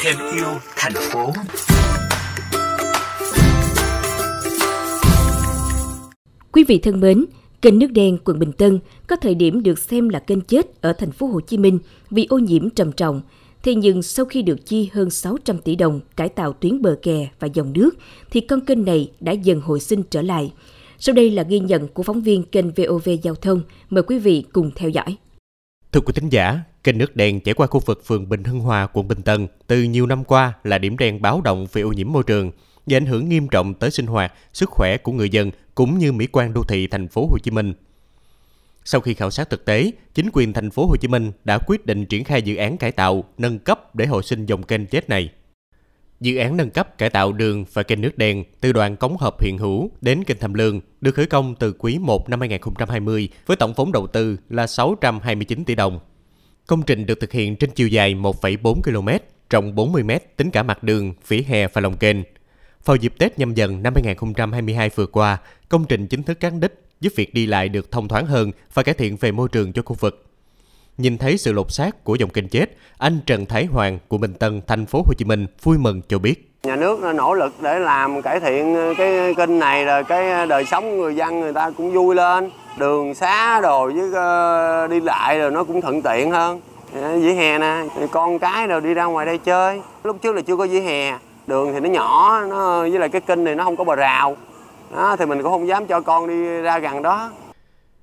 Thêm yêu thành phố. Quý vị thân mến, kênh nước đen quận Bình Tân có thời điểm được xem là kênh chết ở thành phố Hồ Chí Minh vì ô nhiễm trầm trọng. Thế nhưng sau khi được chi hơn 600 tỷ đồng cải tạo tuyến bờ kè và dòng nước, thì con kênh này đã dần hồi sinh trở lại. Sau đây là ghi nhận của phóng viên kênh VOV Giao thông. Mời quý vị cùng theo dõi. Thưa quý thính giả, kênh nước đen chảy qua khu vực phường Bình Hưng Hòa, quận Bình Tân từ nhiều năm qua là điểm đen báo động về ô nhiễm môi trường và ảnh hưởng nghiêm trọng tới sinh hoạt, sức khỏe của người dân cũng như mỹ quan đô thị thành phố Hồ Chí Minh. Sau khi khảo sát thực tế, chính quyền thành phố Hồ Chí Minh đã quyết định triển khai dự án cải tạo, nâng cấp để hồi sinh dòng kênh chết này. Dự án nâng cấp cải tạo đường và kênh nước đen từ đoạn cống hợp hiện hữu đến kênh Tham Lương được khởi công từ quý 1 năm 2020 với tổng vốn đầu tư là 629 tỷ đồng. Công trình được thực hiện trên chiều dài 1,4 km, rộng 40 m tính cả mặt đường, vỉa hè và lòng kênh. Vào dịp Tết nhâm dần năm 2022 vừa qua, công trình chính thức cán đích giúp việc đi lại được thông thoáng hơn và cải thiện về môi trường cho khu vực. Nhìn thấy sự lột xác của dòng kênh chết, anh Trần Thái Hoàng của Bình Tân, thành phố Hồ Chí Minh vui mừng cho biết. Nhà nước nỗ lực để làm cải thiện cái kênh này rồi cái đời sống người dân người ta cũng vui lên. Đường xá đồ với ờ, đi lại rồi nó cũng thuận tiện hơn. Dĩ hè nè, con cái rồi đi ra ngoài đây chơi. Lúc trước là chưa có dĩ hè, đường thì nó nhỏ, nó với lại cái kênh này nó không có bờ rào. Đó, thì mình cũng không dám cho con đi ra gần đó.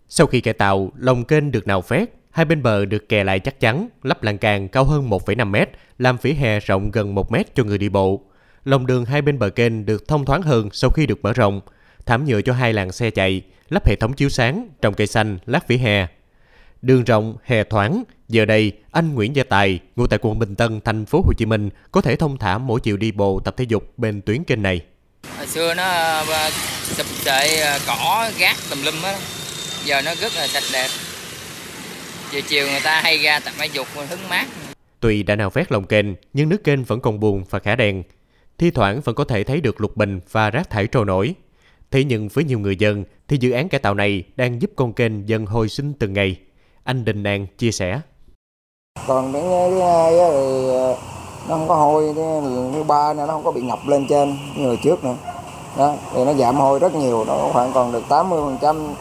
Sau khi cải tạo, lòng kênh được nào phét, hai bên bờ được kè lại chắc chắn, lắp lan can cao hơn 1,5 mét, làm vỉa hè rộng gần 1 mét cho người đi bộ. Lòng đường hai bên bờ kênh được thông thoáng hơn sau khi được mở rộng, thảm nhựa cho hai làn xe chạy, lắp hệ thống chiếu sáng, trồng cây xanh, lát vỉa hè. Đường rộng, hè thoáng, giờ đây anh Nguyễn Gia Tài, ngụ tại quận Bình Tân, thành phố Hồ Chí Minh có thể thông thả mỗi chiều đi bộ tập thể dục bên tuyến kênh này. Hồi xưa nó ờ, sụp sệ ờ, cỏ gác tùm lum á, giờ nó rất là sạch đẹp. Chiều chiều người ta hay ra tập thể dục hứng mát. Tuy đã nào vét lòng kênh, nhưng nước kênh vẫn còn buồn và khả đèn. Thi thoảng vẫn có thể thấy được lục bình và rác thải trôi nổi. Thế nhưng với nhiều người dân thì dự án cải tạo này đang giúp con kênh dần hồi sinh từng ngày. Anh Đình An chia sẻ. Còn cái thứ hai thì ờ, nó không có hôi, thứ ba nó không có bị ngập lên trên như hồi trước nữa. Đó, thì nó giảm hôi rất nhiều, nó khoảng còn được 80%